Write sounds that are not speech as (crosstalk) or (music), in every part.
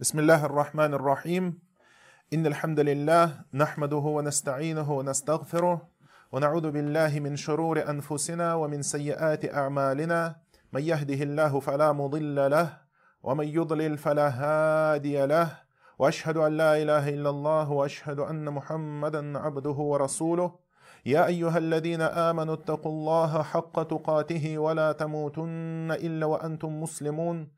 بسم الله الرحمن الرحيم إن الحمد لله نحمده ونستعينه ونستغفره ونعوذ بالله من شرور أنفسنا ومن سيئات أعمالنا من يهده الله فلا مضل له ومن يضلل فلا هادي له وأشهد أن لا إله إلا الله وأشهد أن محمدا عبده ورسوله يا أيها الذين آمنوا اتقوا الله حق تقاته ولا تموتن إلا وأنتم مسلمون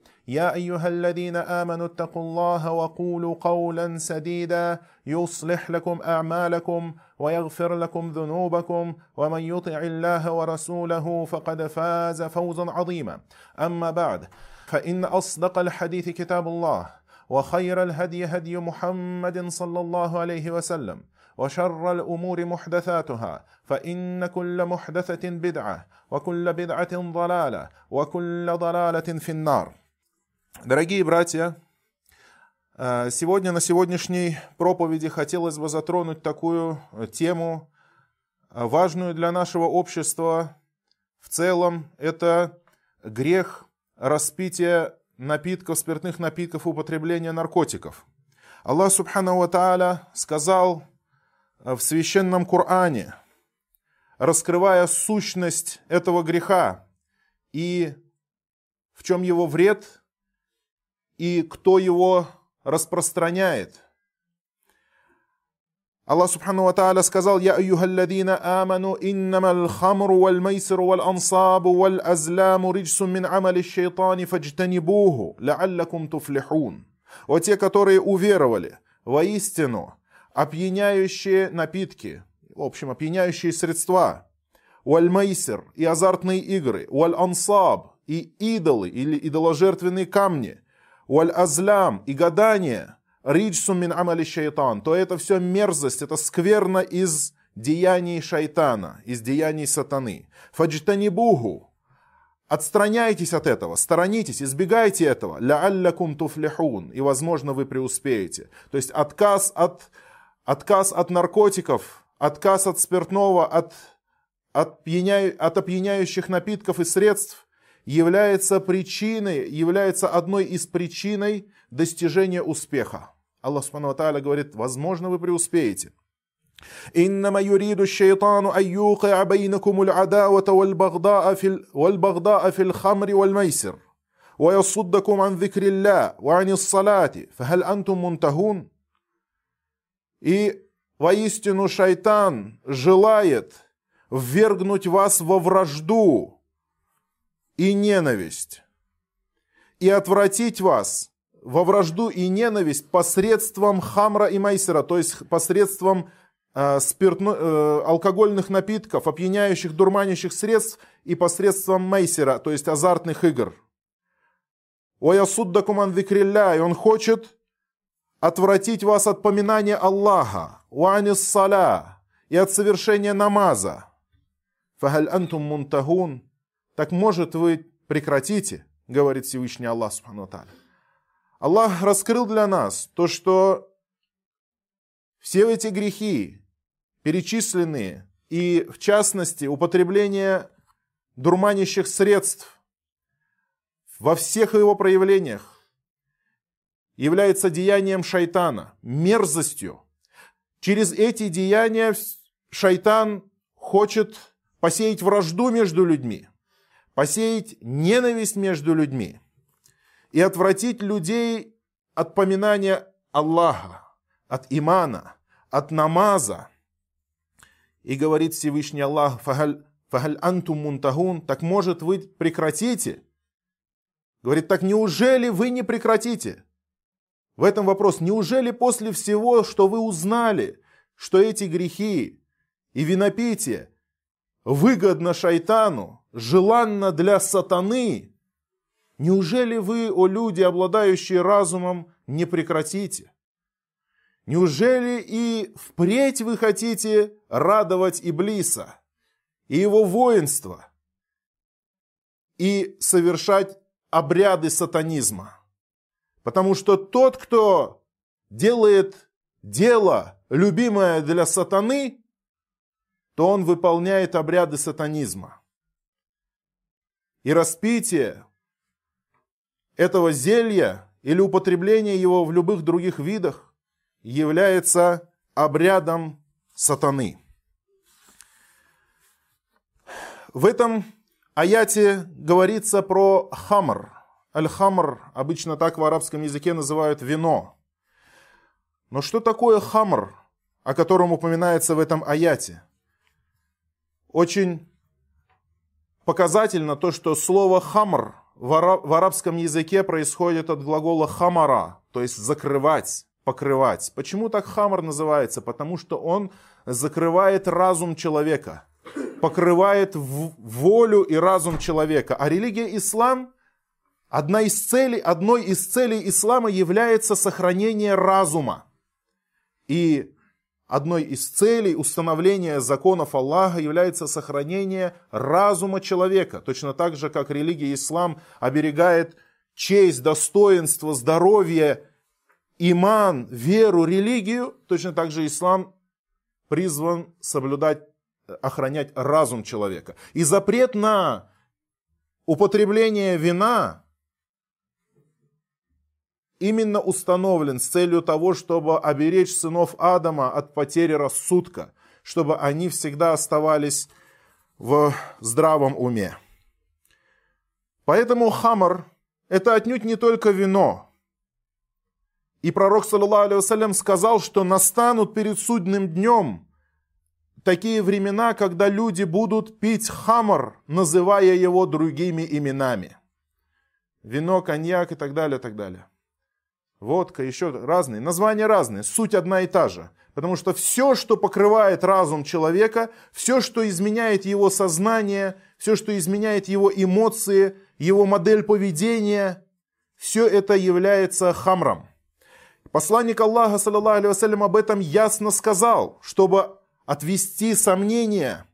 يا أيها الذين آمنوا اتقوا الله وقولوا قولا سديدا يصلح لكم أعمالكم ويغفر لكم ذنوبكم ومن يطع الله ورسوله فقد فاز فوزا عظيما. أما بعد فإن أصدق الحديث كتاب الله وخير الهدي هدي محمد صلى الله عليه وسلم وشر الأمور محدثاتها فإن كل محدثة بدعة وكل بدعة ضلالة وكل ضلالة في النار. Дорогие братья, э, сегодня на сегодняшней проповеди хотелось бы затронуть такую тему, э, важную для нашего общества в целом. Это грех распития напитков, спиртных напитков, употребления наркотиков. Аллах Субхану Ва Тааля сказал э, в священном Коране, раскрывая сущность этого греха и в чем его вред – и кто его распространяет. Аллах Субхану Ва сказал, «Я аюхалладина аману иннама аль-хамру валь-майсиру валь-ансабу валь-азламу риджсун мин амали шейтани фаджтанибуху, лааллакум туфлихун». О те, которые уверовали, воистину, опьяняющие напитки, в общем, опьяняющие средства, валь-майсир и азартные игры, валь-ансаб и идолы или идоложертвенные камни – уаль-азлям и гадание, риджсум мин амали шайтан, то это все мерзость, это скверно из деяний шайтана, из деяний сатаны. Фаджтанибуху, Отстраняйтесь от этого, сторонитесь, избегайте этого. Ля аллякум туфлихун. И, возможно, вы преуспеете. То есть отказ от, отказ от наркотиков, отказ от спиртного, от, от, пьяня, от опьяняющих напитков и средств является причиной, является одной из причиной достижения успеха. Аллах Субхану Тааля говорит, возможно, вы преуспеете. إنما يريد الشيطان أن يوقع بينكم العداوة والبغضاء في والبغضاء في الخمر والميسر ويصدكم عن ذكر الله وعن الصلاة فهل أنتم منتهون؟ И воистину шайтан желает ввергнуть вас во вражду и ненависть, и отвратить вас во вражду и ненависть посредством хамра и майсера, то есть посредством э, спиртно, э, алкогольных напитков, опьяняющих, дурманящих средств и посредством майсера, то есть азартных игр. Оясуддакуман викрилля, и он хочет отвратить вас от поминания Аллаха, уанис саля, и от совершения намаза. Фахаль антум мунтагун, так может вы прекратите, говорит Всевышний Аллах Субхану Аллах раскрыл для нас то, что все эти грехи, перечисленные, и в частности употребление дурманящих средств во всех его проявлениях является деянием шайтана, мерзостью. Через эти деяния шайтан хочет посеять вражду между людьми посеять ненависть между людьми и отвратить людей от поминания Аллаха, от имана, от намаза. И говорит Всевышний Аллах, фагаль антум мунтагун, так может вы прекратите? Говорит, так неужели вы не прекратите? В этом вопрос, неужели после всего, что вы узнали, что эти грехи и винопитие выгодно шайтану, желанно для сатаны, неужели вы, о люди, обладающие разумом, не прекратите? Неужели и впредь вы хотите радовать Иблиса и его воинство и совершать обряды сатанизма. Потому что тот, кто делает дело, любимое для сатаны, то он выполняет обряды сатанизма. И распитие этого зелья или употребление его в любых других видах является обрядом сатаны. В этом аяте говорится про хамр. Аль-хамр, обычно так в арабском языке называют вино. Но что такое хамр, о котором упоминается в этом аяте? Очень показательно то, что слово хамр в арабском языке происходит от глагола хамара, то есть закрывать, покрывать. Почему так хамар называется? Потому что он закрывает разум человека, покрывает волю и разум человека. А религия ислам, одна из целей, одной из целей ислама является сохранение разума. И одной из целей установления законов Аллаха является сохранение разума человека. Точно так же, как религия ислам оберегает честь, достоинство, здоровье, иман, веру, религию, точно так же ислам призван соблюдать, охранять разум человека. И запрет на употребление вина именно установлен с целью того, чтобы оберечь сынов Адама от потери рассудка, чтобы они всегда оставались в здравом уме. Поэтому хамар – это отнюдь не только вино. И пророк, саллаллаху алейhi сказал, что настанут перед судным днем такие времена, когда люди будут пить хамар, называя его другими именами. Вино, коньяк и так далее, и так далее водка, еще разные. Названия разные, суть одна и та же. Потому что все, что покрывает разум человека, все, что изменяет его сознание, все, что изменяет его эмоции, его модель поведения, все это является хамром. Посланник Аллаха, саллаллаху алейhi об этом ясно сказал, чтобы отвести сомнения.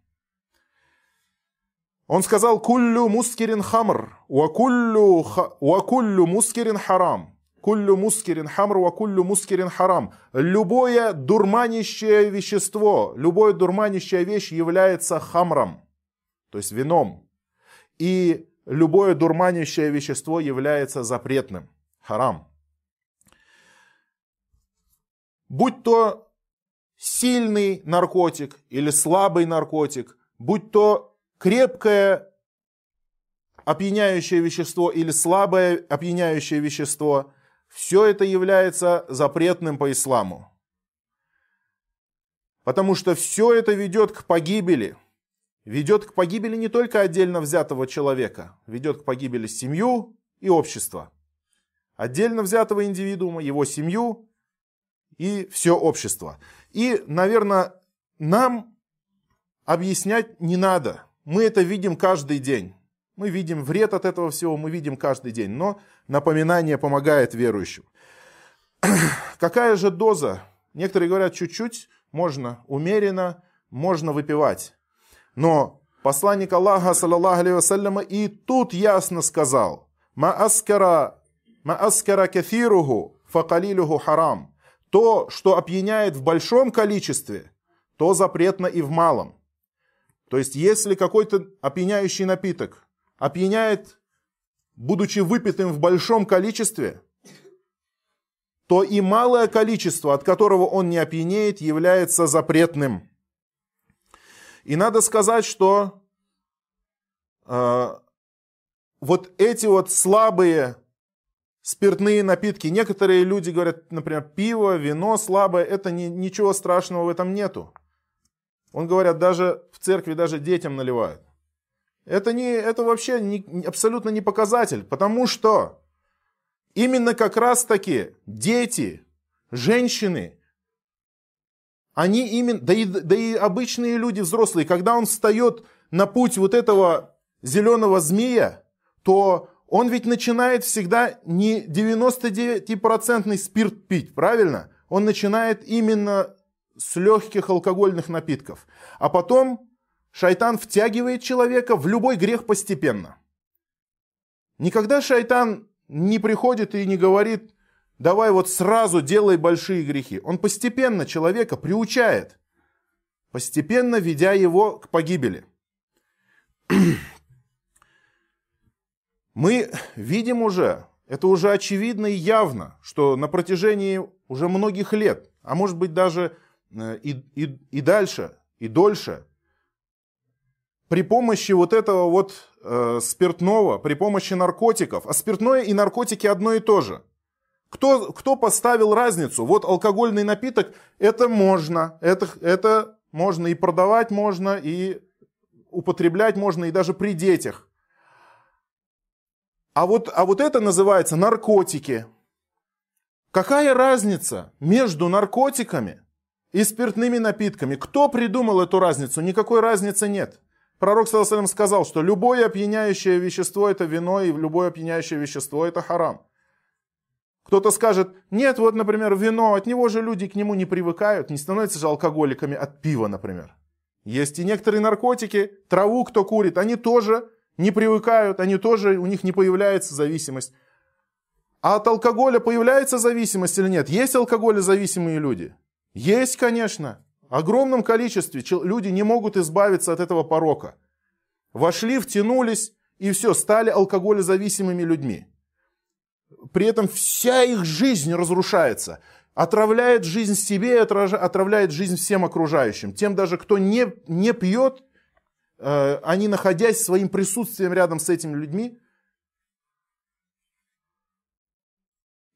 Он сказал, «Куллю мускирин хамр, ва куллю мускирин харам». Куллю мускирин хамру, а куллю мускирин харам. Любое дурманящее вещество, любое дурманящая вещь является хамром, то есть вином. И любое дурманящее вещество является запретным, харам. Будь то сильный наркотик или слабый наркотик, будь то крепкое опьяняющее вещество или слабое опьяняющее вещество, все это является запретным по исламу. Потому что все это ведет к погибели. Ведет к погибели не только отдельно взятого человека, ведет к погибели семью и общество. Отдельно взятого индивидуума, его семью и все общество. И, наверное, нам объяснять не надо. Мы это видим каждый день. Мы видим вред от этого всего, мы видим каждый день. Но напоминание помогает верующим. (clears throat) Какая же доза? Некоторые говорят, чуть-чуть, можно умеренно, можно выпивать. Но посланник Аллаха, саллаллаху алейhi вассаляма, и тут ясно сказал, «Ма аскара, ма аскара кафиругу, факалилюгу харам». То, что опьяняет в большом количестве, то запретно и в малом. То есть, если какой-то опьяняющий напиток опьяняет, будучи выпитым в большом количестве, то и малое количество, от которого он не опьянеет, является запретным. И надо сказать, что э, вот эти вот слабые спиртные напитки, некоторые люди говорят, например, пиво, вино слабое, это не, ничего страшного в этом нету. Он говорят, даже в церкви даже детям наливают. Это, не, это вообще не, абсолютно не показатель, потому что именно как раз таки дети, женщины, они именно, да и, да и обычные люди взрослые, когда он встает на путь вот этого зеленого змея, то он ведь начинает всегда не 99% спирт пить, правильно? Он начинает именно с легких алкогольных напитков. А потом Шайтан втягивает человека в любой грех постепенно. Никогда шайтан не приходит и не говорит, давай вот сразу делай большие грехи. Он постепенно человека приучает, постепенно ведя его к погибели. Мы видим уже, это уже очевидно и явно, что на протяжении уже многих лет, а может быть даже э, и, и, и дальше, и дольше, при помощи вот этого вот э, спиртного, при помощи наркотиков, а спиртное и наркотики одно и то же. Кто, кто поставил разницу? Вот алкогольный напиток, это можно, это, это можно и продавать можно, и употреблять можно, и даже при детях. А вот, а вот это называется наркотики. Какая разница между наркотиками и спиртными напитками? Кто придумал эту разницу? Никакой разницы нет. Пророк Саласалям сказал, что любое опьяняющее вещество это вино, и любое опьяняющее вещество это харам. Кто-то скажет, нет, вот, например, вино, от него же люди к нему не привыкают, не становятся же алкоголиками от пива, например. Есть и некоторые наркотики, траву кто курит, они тоже не привыкают, они тоже, у них не появляется зависимость. А от алкоголя появляется зависимость или нет? Есть алкоголезависимые люди? Есть, конечно огромном количестве люди не могут избавиться от этого порока. Вошли, втянулись и все, стали алкоголезависимыми людьми. При этом вся их жизнь разрушается. Отравляет жизнь себе, отравляет жизнь всем окружающим. Тем даже, кто не, не пьет, э, они, находясь своим присутствием рядом с этими людьми,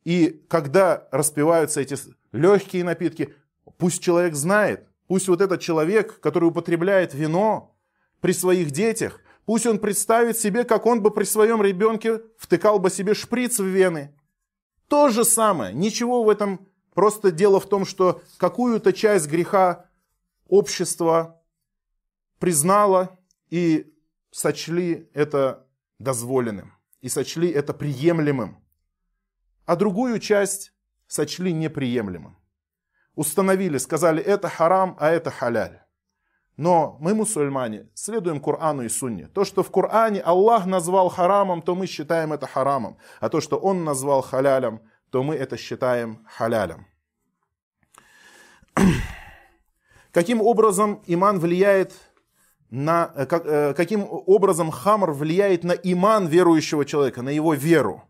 и когда распиваются эти легкие напитки, Пусть человек знает, пусть вот этот человек, который употребляет вино при своих детях, пусть он представит себе, как он бы при своем ребенке втыкал бы себе шприц в вены. То же самое, ничего в этом, просто дело в том, что какую-то часть греха общество признало и сочли это дозволенным, и сочли это приемлемым, а другую часть сочли неприемлемым установили, сказали, это харам, а это халяль. Но мы, мусульмане, следуем Корану и Сунне. То, что в Коране Аллах назвал харамом, то мы считаем это харамом. А то, что Он назвал халялем, то мы это считаем халялем. (clears throat) Каким образом иман влияет на... Э, э, каким образом хамр влияет на иман верующего человека, на его веру?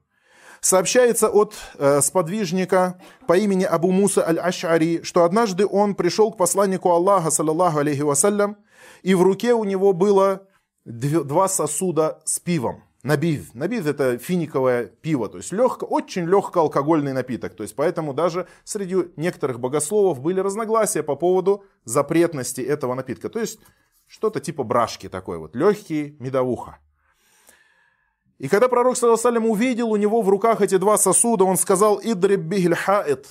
Сообщается от э, сподвижника по имени Абу Муса аль-Аш'ари, что однажды он пришел к посланнику Аллаха, саллаллаху алейхи вассалям, и в руке у него было два сосуда с пивом. Набив. Набив это финиковое пиво, то есть легко, очень легко алкогольный напиток. То есть поэтому даже среди некоторых богословов были разногласия по поводу запретности этого напитка. То есть что-то типа брашки такой вот, легкий медовуха. И когда пророк, саллиллаху увидел у него в руках эти два сосуда, он сказал, «Идриб бихиль хаит»,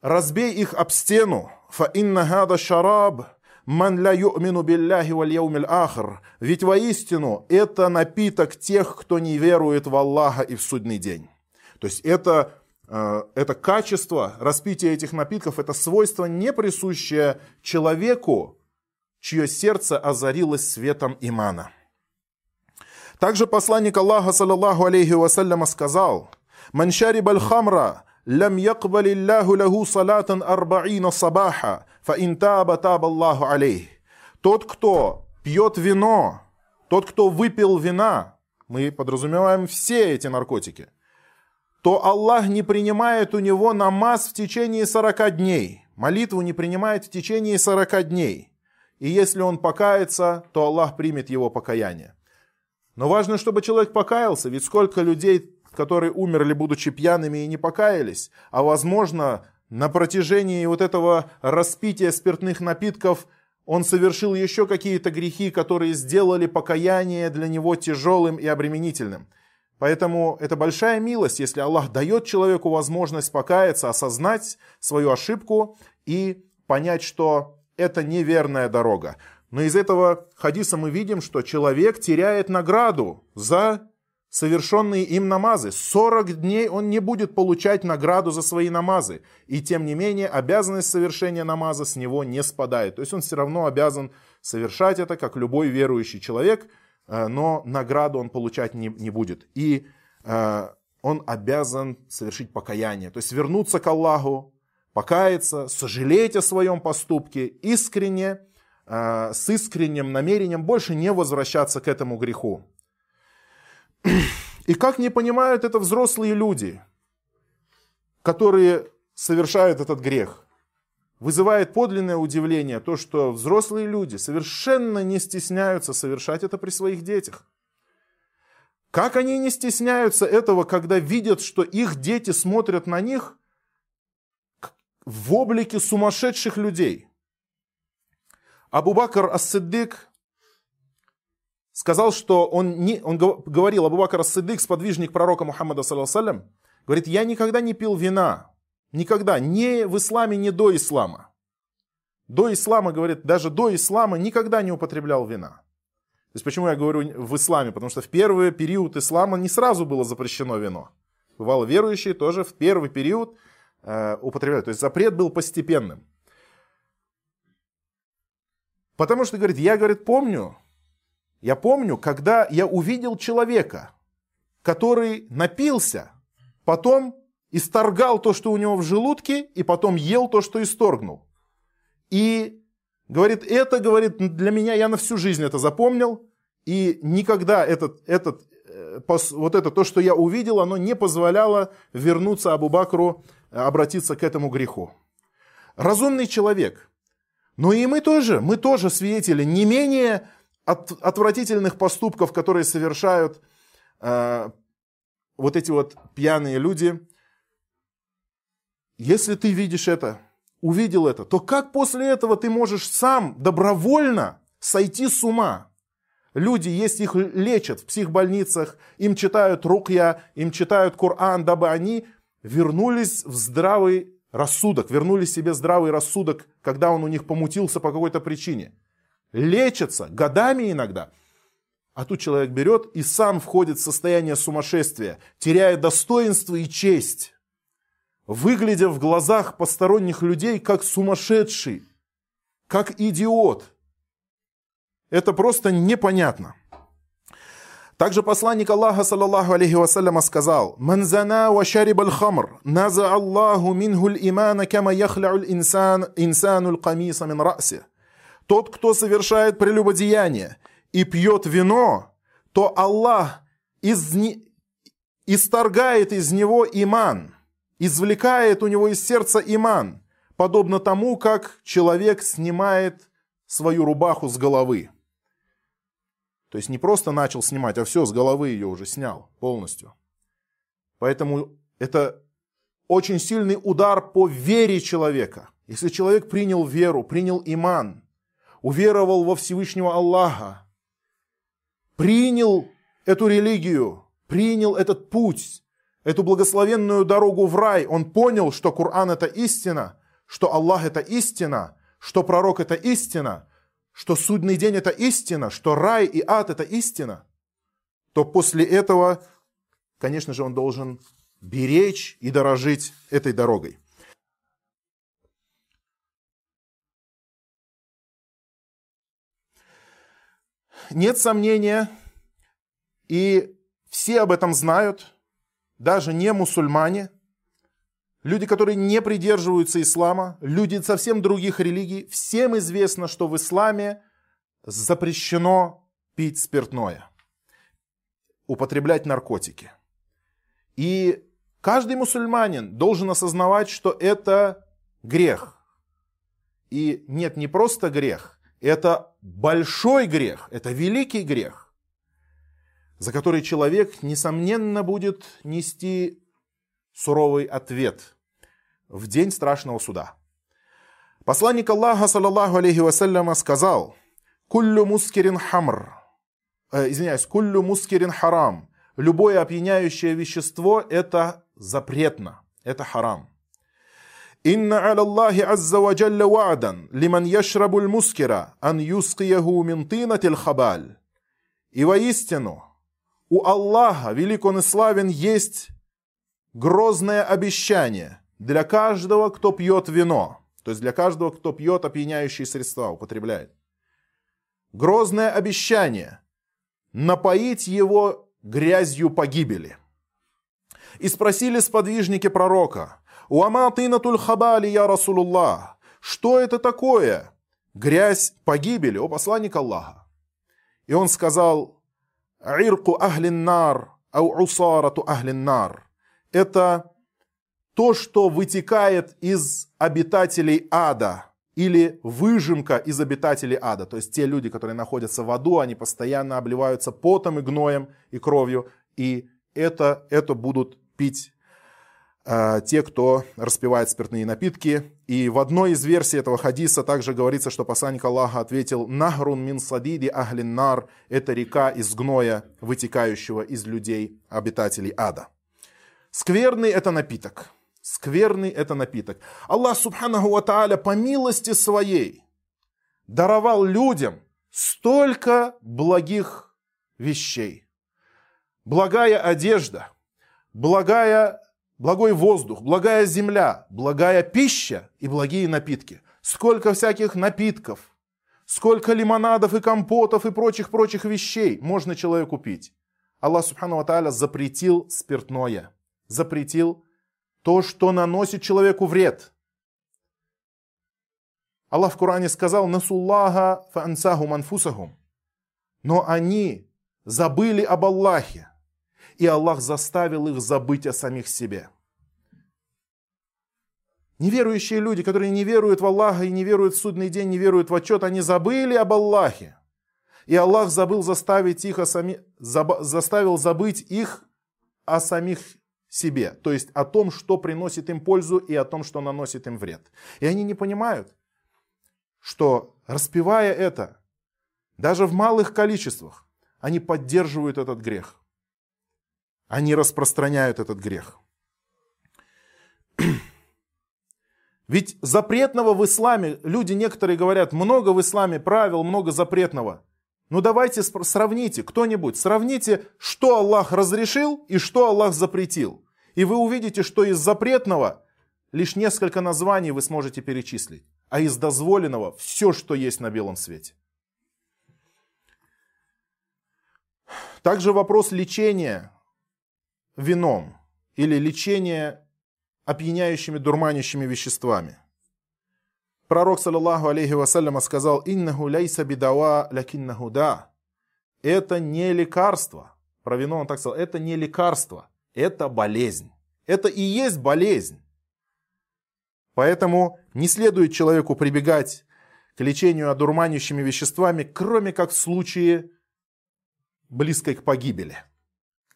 «Разбей их об стену, фа инна хада шараб, ман ля ю'мину билляхи валь яумиль ахр». Ведь воистину это напиток тех, кто не верует в Аллаха и в судный день. То есть это, э, это качество распития этих напитков, это свойство, не присущее человеку, чье сердце озарилось светом имана. Также посланник Аллаха, саллаллаху алейхи вассаляма, сказал, «Ман шариб аль-хамра, лам якбали Аллаху лаху салатан арбаина сабаха, фа ин таба таба Аллаху алейх». Тот, кто пьет вино, тот, кто выпил вина, мы подразумеваем все эти наркотики, то Аллах не принимает у него намаз в течение 40 дней. Молитву не принимает в течение 40 дней. И если он покается, то Аллах примет его покаяние. Но важно, чтобы человек покаялся, ведь сколько людей, которые умерли, будучи пьяными и не покаялись, а возможно, на протяжении вот этого распития спиртных напитков он совершил еще какие-то грехи, которые сделали покаяние для него тяжелым и обременительным. Поэтому это большая милость, если Аллах дает человеку возможность покаяться, осознать свою ошибку и понять, что это неверная дорога. Но из этого хадиса мы видим, что человек теряет награду за совершенные им намазы. 40 дней он не будет получать награду за свои намазы. И тем не менее, обязанность совершения намаза с него не спадает. То есть он все равно обязан совершать это, как любой верующий человек, э, но награду он получать не, не будет. И э, он обязан совершить покаяние, то есть вернуться к Аллаху, покаяться, сожалеть о своем поступке искренне, э, с искренним намерением больше не возвращаться к этому греху. И как не понимают это взрослые люди, которые совершают этот грех? Вызывает подлинное удивление то, что взрослые люди совершенно не стесняются совершать это при своих детях. Как они не стесняются этого, когда видят, что их дети смотрят на них в облике сумасшедших людей? Абу Бакр Ас-Сиддик сказал, что он, не, он говорил, Абу Бакр Ас-Сиддик, сподвижник пророка Мухаммада, саллиллаху говорит, я никогда не пил вина, никогда, ни в исламе, ни до ислама. До ислама, говорит, даже до ислама никогда не употреблял вина. То есть почему я говорю в исламе? Потому что в первый период ислама не сразу было запрещено вино. Бывало, верующие тоже в первый период э, употребляли. То есть запрет был постепенным. Потому что, говорит, я, говорит, помню, я помню, когда я увидел человека, который напился, потом исторгал то, что у него в желудке, и потом ел то, что исторгнул. И Говорит, это, говорит, для меня, я на всю жизнь это запомнил, и никогда этот, этот, э, вот это то, что я увидел, оно не позволяло вернуться Абу Бакру, э, обратиться к этому греху. Разумный человек. Но и мы тоже, мы тоже свидетели не менее от, отвратительных поступков, которые совершают э, вот эти вот пьяные люди. Если ты видишь это, увидел это, то как после этого ты можешь сам добровольно сойти с ума? Люди, есть их лечат в психбольницах, им читают рукья, им читают Коран, дабы они вернулись в здравый рассудок, вернули себе здравый рассудок, когда он у них помутился по какой-то причине. Лечатся годами иногда. А тут человек берет и сам входит в состояние сумасшествия, теряя достоинство и честь выглядя в глазах посторонних людей как сумасшедший, как идиот. Это просто непонятно. Также посланник Аллаха, саллаллаху алейхи вассаляма, сказал, «Ман зана ва шариб аль хамр, наза Аллаху минху имана, кама яхляу аль инсан, инсану аль камиса мин раси». Тот, кто совершает прелюбодеяние и пьет вино, то Аллах из, исторгает из него иман – извлекает у него из сердца иман, подобно тому, как человек снимает свою рубаху с головы. То есть не просто начал снимать, а все, с головы ее уже снял полностью. Поэтому это очень сильный удар по вере человека. Если человек принял веру, принял иман, уверовал во Всевышнего Аллаха, принял эту религию, принял этот путь, эту благословенную дорогу в рай, он понял, что Коран это истина, что Аллах это истина, что пророк это истина, что судный день это истина, что рай и ад это истина, то после этого, конечно же, он должен беречь и дорожить этой дорогой. Нет сомнения, и все об этом знают – даже не мусульмане, люди, которые не придерживаются ислама, люди совсем других религий, всем известно, что в исламе запрещено пить спиртное, употреблять наркотики. И каждый мусульманин должен осознавать, что это грех. И нет, не просто грех, это большой грех, это великий грех за который человек, несомненно, будет нести суровый ответ в день страшного суда. Посланник Аллаха, саллаллаху алейхи вассаляма, сказал, «Куллю мускирин хамр», э, извиняюсь, «Куллю мускирин харам», любое опьяняющее вещество – это запретно, это харам. «Инна аля Аллахи азза ва джалля ва'дан, лиман яшрабу мускира, ан юскияху мин тинатил хабаль». И воистину, у Аллаха, велик он и славен, есть грозное обещание для каждого, кто пьет вино. То есть для каждого, кто пьет опьяняющие средства, употребляет. Грозное обещание напоить его грязью погибели. И спросили сподвижники пророка, «Уама тынатуль хабали, я Расулуллах, что это такое? Грязь погибели, о посланник Аллаха». И он сказал, «Ирку ахлин нар, ау усарату ахлин нар». Это то, что вытекает из обитателей ада, или выжимка из обитателей ада. То есть те люди, которые находятся в аду, они постоянно обливаются потом и гноем и кровью. И это, это будут пить э, те, кто распивает спиртные напитки. И в одной из версий этого хадиса также говорится, что посланник Аллаха ответил «Нахрун мин садиди ахлин нар» – это река из гноя, вытекающего из людей, обитателей ада. Скверный – это напиток. Скверный – это напиток. Аллах, субханаху ва тааля, по милости своей даровал людям столько благих вещей. Благая одежда, благая, благой воздух, благая земля, благая пища и благие напитки. Сколько всяких напитков, сколько лимонадов и компотов и прочих-прочих вещей можно человеку купить. Аллах Субхану Ва запретил спиртное, запретил то, что наносит человеку вред. Аллах в Коране сказал «Насуллаха фаансаху манфусахум». Но они забыли об Аллахе и Аллах заставил их забыть о самих себе. Неверующие люди, которые не веруют в Аллаха и не веруют в судный день, не веруют в отчет, они забыли об Аллахе. И Аллах забыл заставить их о сами, заб, заставил забыть их о самих себе. То есть о том, что приносит им пользу и о том, что наносит им вред. И они не понимают, что распевая это, даже в малых количествах, они поддерживают этот грех они распространяют этот грех. (clears throat) Ведь запретного в исламе, люди некоторые говорят, много в исламе правил, много запретного. Ну давайте сравните, кто-нибудь, сравните, что Аллах разрешил и что Аллах запретил. И вы увидите, что из запретного лишь несколько названий вы сможете перечислить, а из дозволенного все, что есть на белом свете. Также вопрос лечения вином или лечение опьяняющими, дурманящими веществами. Пророк, саллаллаху алейхи вассаляма, сказал, «Иннаху ляйса бидава лякиннаху да». Это не лекарство. Про вино он так сказал, это не лекарство, это болезнь. Это и есть болезнь. Поэтому не следует человеку прибегать к лечению одурманящими веществами, кроме как в случае близкой к погибели.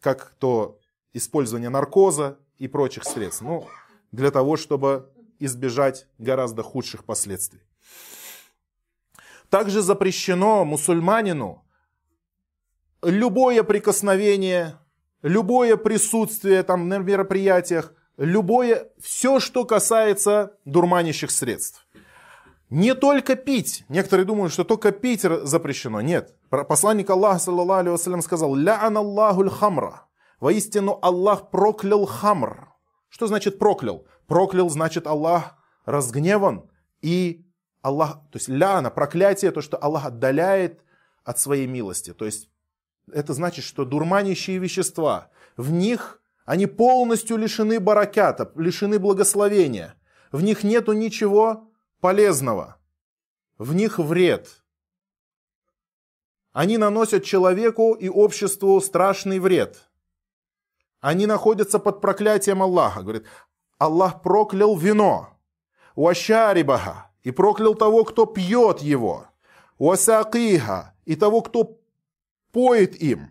Как то использование наркоза и прочих средств. Ну, для того, чтобы избежать гораздо худших последствий. Также запрещено мусульманину любое прикосновение, любое присутствие там на мероприятиях, любое, все, что касается дурманящих средств. Не только пить. Некоторые думают, что только пить запрещено. Нет. Посланник Аллаха, саллаллаху алейhi сказал, «Ля Аллаху хамра». Воистину Аллах проклял хамр. Что значит проклял? Проклял значит Аллах разгневан. И Аллах, то есть ляна, проклятие, то, что Аллах отдаляет от своей милости. То есть это значит, что дурманящие вещества, в них они полностью лишены баракята, лишены благословения. В них нету ничего полезного. В них вред. Они наносят человеку и обществу страшный вред. Они находятся под проклятием Аллаха. Говорит, Аллах проклял вино. Уашарибаха. И проклял того, кто пьет его. Уасакиха. И того, кто поет им.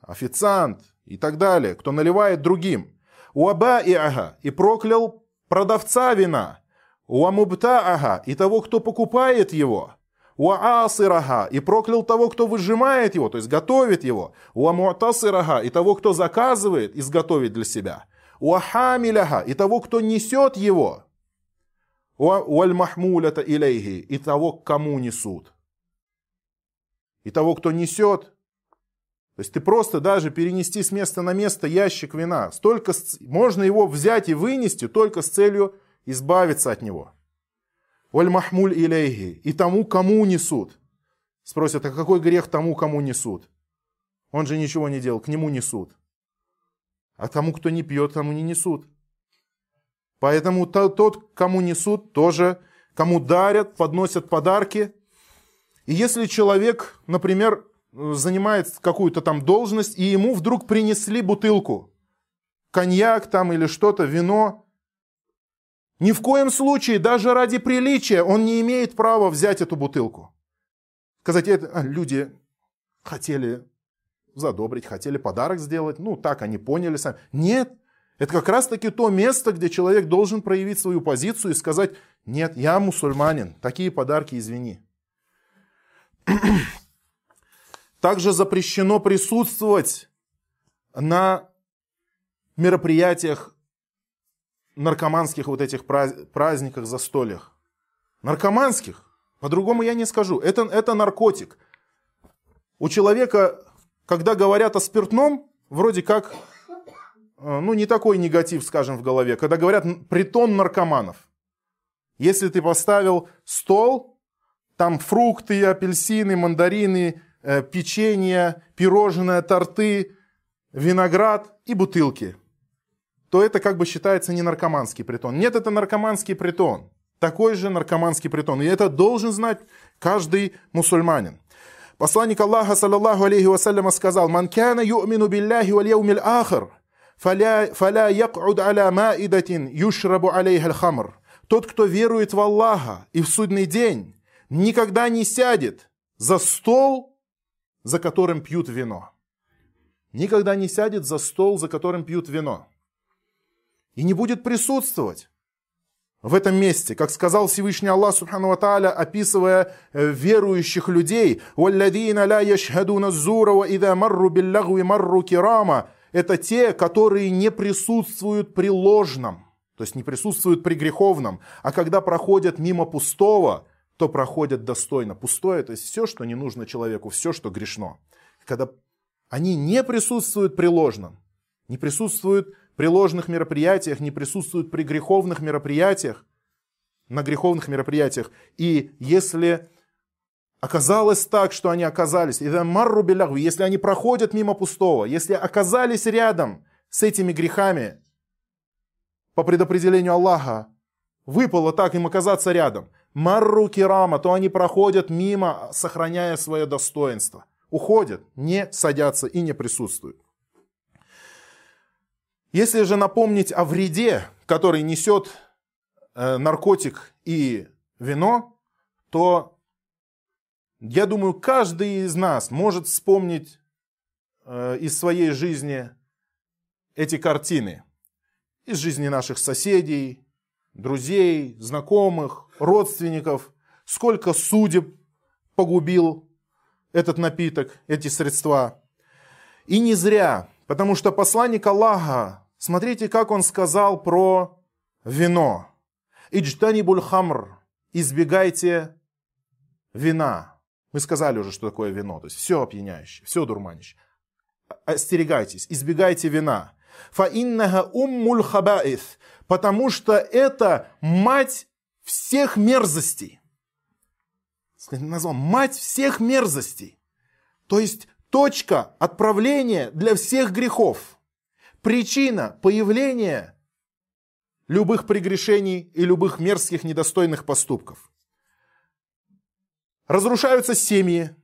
Официант и так далее. Кто наливает другим. Уабаиаха. И проклял продавца вина. Уамубтааха. И того, кто покупает его. Уаасирага, и проклял того, кто выжимает его, то есть готовит его. Уамуатасирага, и того, кто заказывает изготовить для себя. Уахамиляга, и того, кто несет его. Уальмахмулята илейхи, и того, кому несут. И того, кто несет. То есть ты просто даже перенести с места на место ящик вина. Столько, можно его взять и вынести только с целью избавиться от него. Оль махмуль илейхи. И тому, кому несут. Спросят, а какой грех тому, кому несут? Он же ничего не делал, к нему несут. А тому, кто не пьет, тому не несут. Поэтому тот, кому несут, тоже, кому дарят, подносят подарки. И если человек, например, занимает какую-то там должность, и ему вдруг принесли бутылку, коньяк там или что-то, вино, ни в коем случае, даже ради приличия, он не имеет права взять эту бутылку. Сказать, это, а, люди хотели задобрить, хотели подарок сделать, ну так они поняли сами. Нет, это как раз таки то место, где человек должен проявить свою позицию и сказать, нет, я мусульманин, такие подарки извини. Также запрещено присутствовать на мероприятиях наркоманских вот этих праздниках, застольях. Наркоманских. По-другому я не скажу. Это, это наркотик. У человека, когда говорят о спиртном, вроде как, э, ну, не такой негатив, скажем, в голове. Когда говорят притон наркоманов. Если ты поставил стол, там фрукты, апельсины, мандарины, э, печенье, пирожное, торты, виноград и бутылки, то это как бы считается не наркоманский притон. Нет, это наркоманский притон. Такой же наркоманский притон. И это должен знать каждый мусульманин. Посланник Аллаха, саллаллаху алейхи вассаляма, сказал, «Ман кана ю'мину билляхи валь яумил ахр, фаля як'уд аля маидатин юшрабу алейха хамр». Тот, кто верует в Аллаха и в судный день, никогда не сядет за стол, за которым пьют вино. Никогда не сядет за стол, за которым пьют вино. И не будет присутствовать в этом месте, как сказал Всевышний Аллах Субхану Тааля, описывая э, верующих людей, это те, которые не присутствуют при ложном, то есть не присутствуют при греховном, а когда проходят мимо пустого, то проходят достойно. Пустое, то есть все, что не нужно человеку, все, что грешно. Когда они не присутствуют при ложном, не присутствуют при ложных мероприятиях, не присутствуют при греховных мероприятиях, на греховных мероприятиях. И если оказалось так, что они оказались, если они проходят мимо пустого, если оказались рядом с этими грехами, по предопределению Аллаха, выпало так им оказаться рядом, марру кирама, то они проходят мимо, сохраняя свое достоинство. Уходят, не садятся и не присутствуют. Если же напомнить о вреде, который несет э, наркотик и вино, то я думаю, каждый из нас может вспомнить э, из своей жизни эти картины. Из жизни наших соседей, друзей, знакомых, родственников. Сколько судеб погубил этот напиток, эти средства. И не зря, потому что посланник Аллаха, Смотрите, как он сказал про вино. Иджтанибуль хамр. Избегайте вина. Мы сказали уже, что такое вино. То есть все опьяняющее, все дурманящее. Остерегайтесь, избегайте вина. Фаиннага уммуль хабаith. Потому что это мать всех мерзостей. Назвал мать всех мерзостей. То есть точка отправления для всех грехов – причина появления любых прегрешений и любых мерзких недостойных поступков. Разрушаются семьи,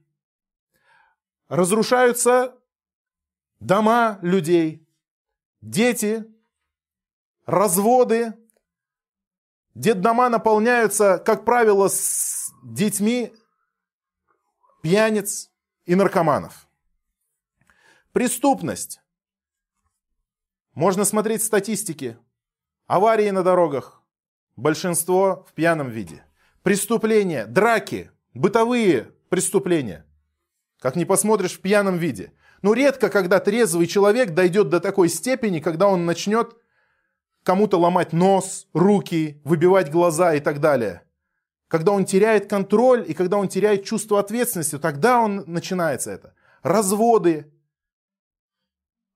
разрушаются дома людей, дети, разводы. Детдома наполняются, как правило, с детьми пьяниц и наркоманов. Преступность можно смотреть статистики. Аварии на дорогах. Большинство в пьяном виде. Преступления, драки, бытовые преступления. Как не посмотришь в пьяном виде. Но редко, когда трезвый человек дойдет до такой степени, когда он начнет кому-то ломать нос, руки, выбивать глаза и так далее. Когда он теряет контроль и когда он теряет чувство ответственности, тогда он начинается это. Разводы,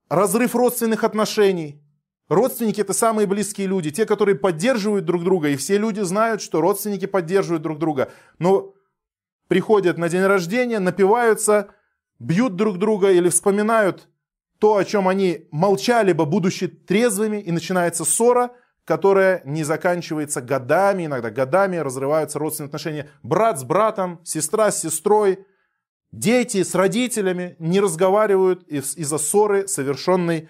разрыв родственных отношений. Родственники это самые близкие люди, те, которые поддерживают друг друга, и все люди знают, что родственники поддерживают друг друга. Но приходят на день рождения, напиваются, бьют друг друга или вспоминают то, о чем они молчали бы, будучи трезвыми, и начинается ссора, которая не заканчивается годами, иногда годами разрываются родственные отношения. Брат с братом, сестра с сестрой, дети с родителями не разговаривают из-за ссоры, совершенной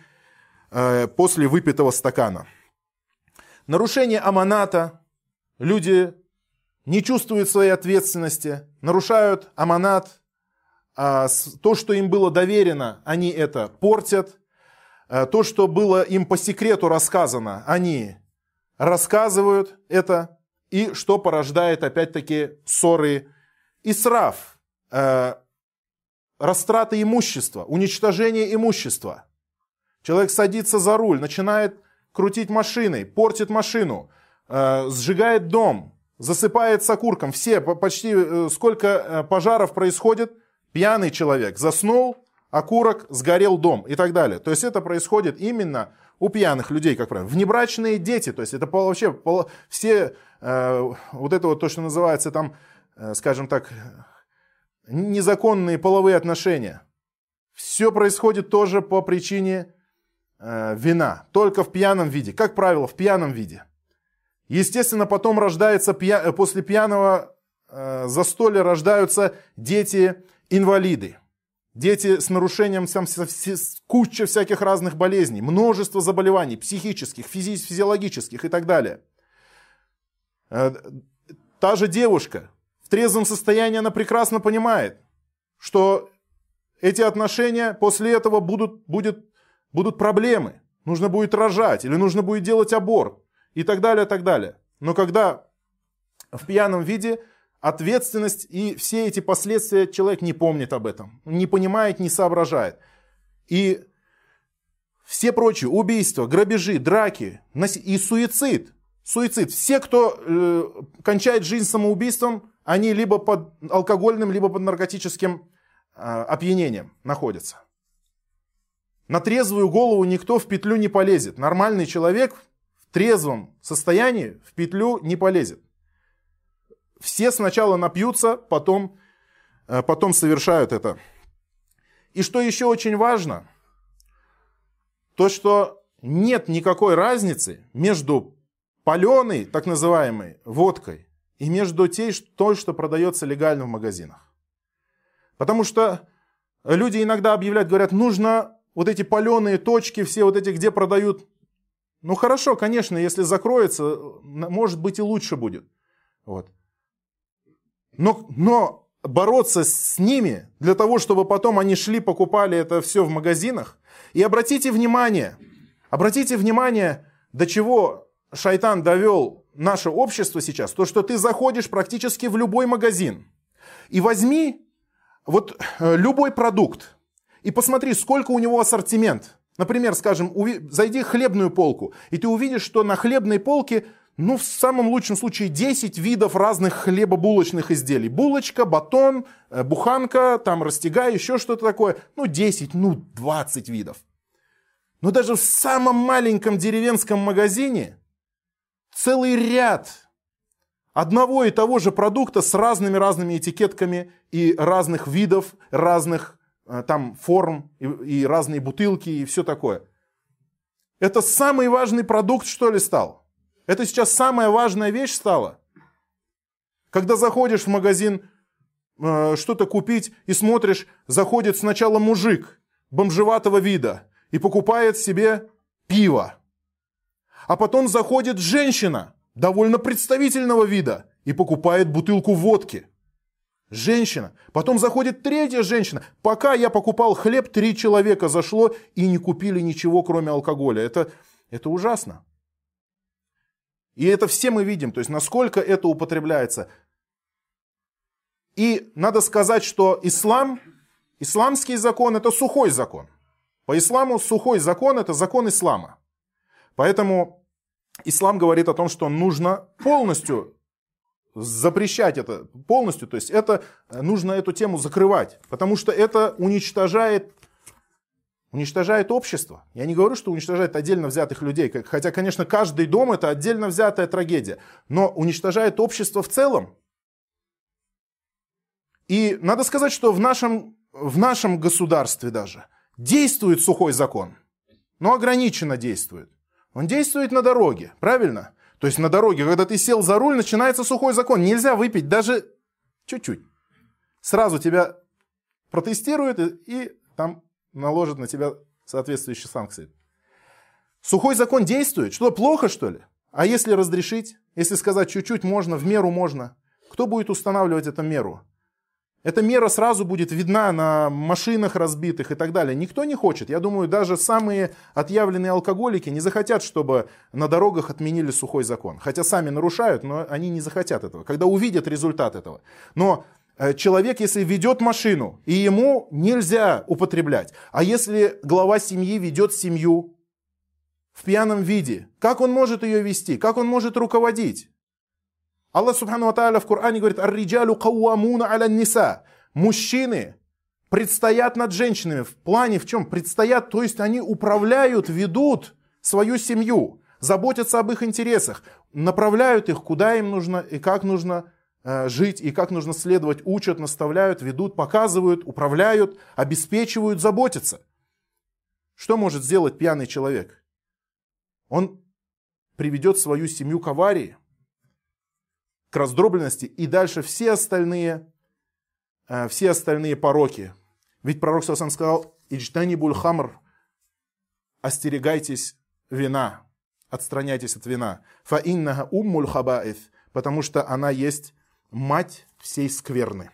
э, после выпитого стакана. Нарушение аманата. Люди не чувствуют своей ответственности, нарушают аманат, а, то, что им было доверено, они это портят. А, то, что было им по секрету рассказано, они рассказывают это. И что порождает опять-таки ссоры и срав, а, растраты имущества, уничтожение имущества. Человек садится за руль, начинает крутить машиной, портит машину, сжигает дом, засыпает с окурком. Все, почти э, сколько э, пожаров происходит – Пьяный человек заснул, окурок, сгорел дом и так далее. То есть это происходит именно у пьяных людей, как правило. Внебрачные дети, то есть это вообще все э, вот это вот то, что называется там, э, скажем так, незаконные половые отношения. Все происходит тоже по причине э, вина, только в пьяном виде. Как правило, в пьяном виде. Естественно, потом рождается пья... после пьяного э, застолья рождаются дети инвалиды, дети с нарушением там, куча всяких разных болезней, множество заболеваний психических, физи физиологических и так далее. Э, та же девушка в трезвом состоянии, она прекрасно понимает, что эти отношения после этого будут, будет, будут проблемы. Нужно будет рожать или нужно будет делать аборт и так далее, так далее. Но когда в пьяном виде ответственность и все эти последствия человек не помнит об этом, не понимает, не соображает. И все прочие убийства, грабежи, драки и суицид. Суицид. Все, кто э, кончает жизнь самоубийством, они либо под алкогольным, либо под наркотическим э, опьянением находятся. На трезвую голову никто в петлю не полезет. Нормальный человек в трезвом состоянии в петлю не полезет. Все сначала напьются, потом, э, потом совершают это. И что еще очень важно, то что нет никакой разницы между паленой, так называемой, водкой, и между той, что продается легально в магазинах. Потому что люди иногда объявляют, говорят, нужно вот эти паленые точки, все вот эти, где продают. Ну хорошо, конечно, если закроется, может быть и лучше будет. Вот. Но, но бороться с ними для того, чтобы потом они шли, покупали это все в магазинах. И обратите внимание, обратите внимание, до чего шайтан довел наше общество сейчас, то, что ты заходишь практически в любой магазин и возьми вот э, любой продукт и посмотри, сколько у него ассортимент. Например, скажем, зайди в хлебную полку, и ты увидишь, что на хлебной полке ну, в самом лучшем случае 10 видов разных хлебобулочных изделий. Булочка, батон, э, буханка, там растягай, еще что-то такое. Ну, 10, ну, 20 видов. Но даже в самом маленьком деревенском магазине целый ряд одного и того же продукта с разными-разными этикетками и разных видов, разных э, там форм и, и разные бутылки и все такое. Это самый важный продукт, что ли, стал? Это сейчас самая важная вещь стала. Когда заходишь в магазин э, что-то купить и смотришь, заходит сначала мужик бомжеватого вида и покупает себе пиво. А потом заходит женщина довольно представительного вида и покупает бутылку водки. Женщина. Потом заходит третья женщина. Пока я покупал хлеб, три человека зашло и не купили ничего, кроме алкоголя. Это, это ужасно. И это все мы видим, то есть насколько это употребляется. И надо сказать, что ислам, исламский закон это сухой закон. По исламу сухой закон это закон ислама. Поэтому ислам говорит о том, что нужно полностью запрещать это полностью, то есть это нужно эту тему закрывать, потому что это уничтожает уничтожает общество. Я не говорю, что уничтожает отдельно взятых людей, хотя, конечно, каждый дом это отдельно взятая трагедия, но уничтожает общество в целом. И надо сказать, что в нашем в нашем государстве даже действует сухой закон, но ограниченно действует. Он действует на дороге, правильно? То есть на дороге, когда ты сел за руль, начинается сухой закон. Нельзя выпить даже чуть-чуть. Сразу тебя протестируют и, и там наложат на тебя соответствующие санкции. Сухой закон действует. Что, плохо, что ли? А если разрешить? Если сказать чуть-чуть можно, в меру можно. Кто будет устанавливать эту меру? Эта мера сразу будет видна на машинах разбитых и так далее. Никто не хочет. Я думаю, даже самые отъявленные алкоголики не захотят, чтобы на дорогах отменили сухой закон. Хотя сами нарушают, но они не захотят этого, когда увидят результат этого. Но человек, если ведет машину, и ему нельзя употреблять, а если глава семьи ведет семью в пьяном виде, как он может ее вести, как он может руководить? Аллах Субхану Тааля в Коране говорит, «Ар-риджалю кауамуна аля ниса». Мужчины предстоят над женщинами. В плане в чем? Предстоят, то есть они управляют, ведут свою семью, заботятся об их интересах, направляют их, куда им нужно и как нужно э, жить, и как нужно следовать, учат, наставляют, ведут, показывают, управляют, обеспечивают, заботятся. Что может сделать пьяный человек? Он приведет свою семью к аварии – к раздробленности и дальше все остальные, э, все остальные пороки. Ведь пророк сам сказал, «Иджтанибуль хамр» остерегайтесь вина, отстраняйтесь от вина. Фа иннага уммуль хабаиф, потому что она есть мать всей скверны.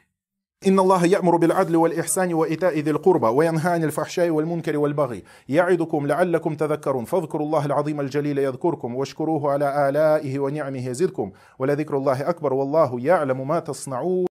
إن الله يأمر بالعدل والإحسان وإيتاء ذي القربى وينهى عن الفحشاء والمنكر والبغي يعظكم لعلكم تذكرون فاذكروا الله العظيم الجليل يذكركم واشكروه على آلائه ونعمه يزدكم ولذكر الله أكبر والله يعلم ما تصنعون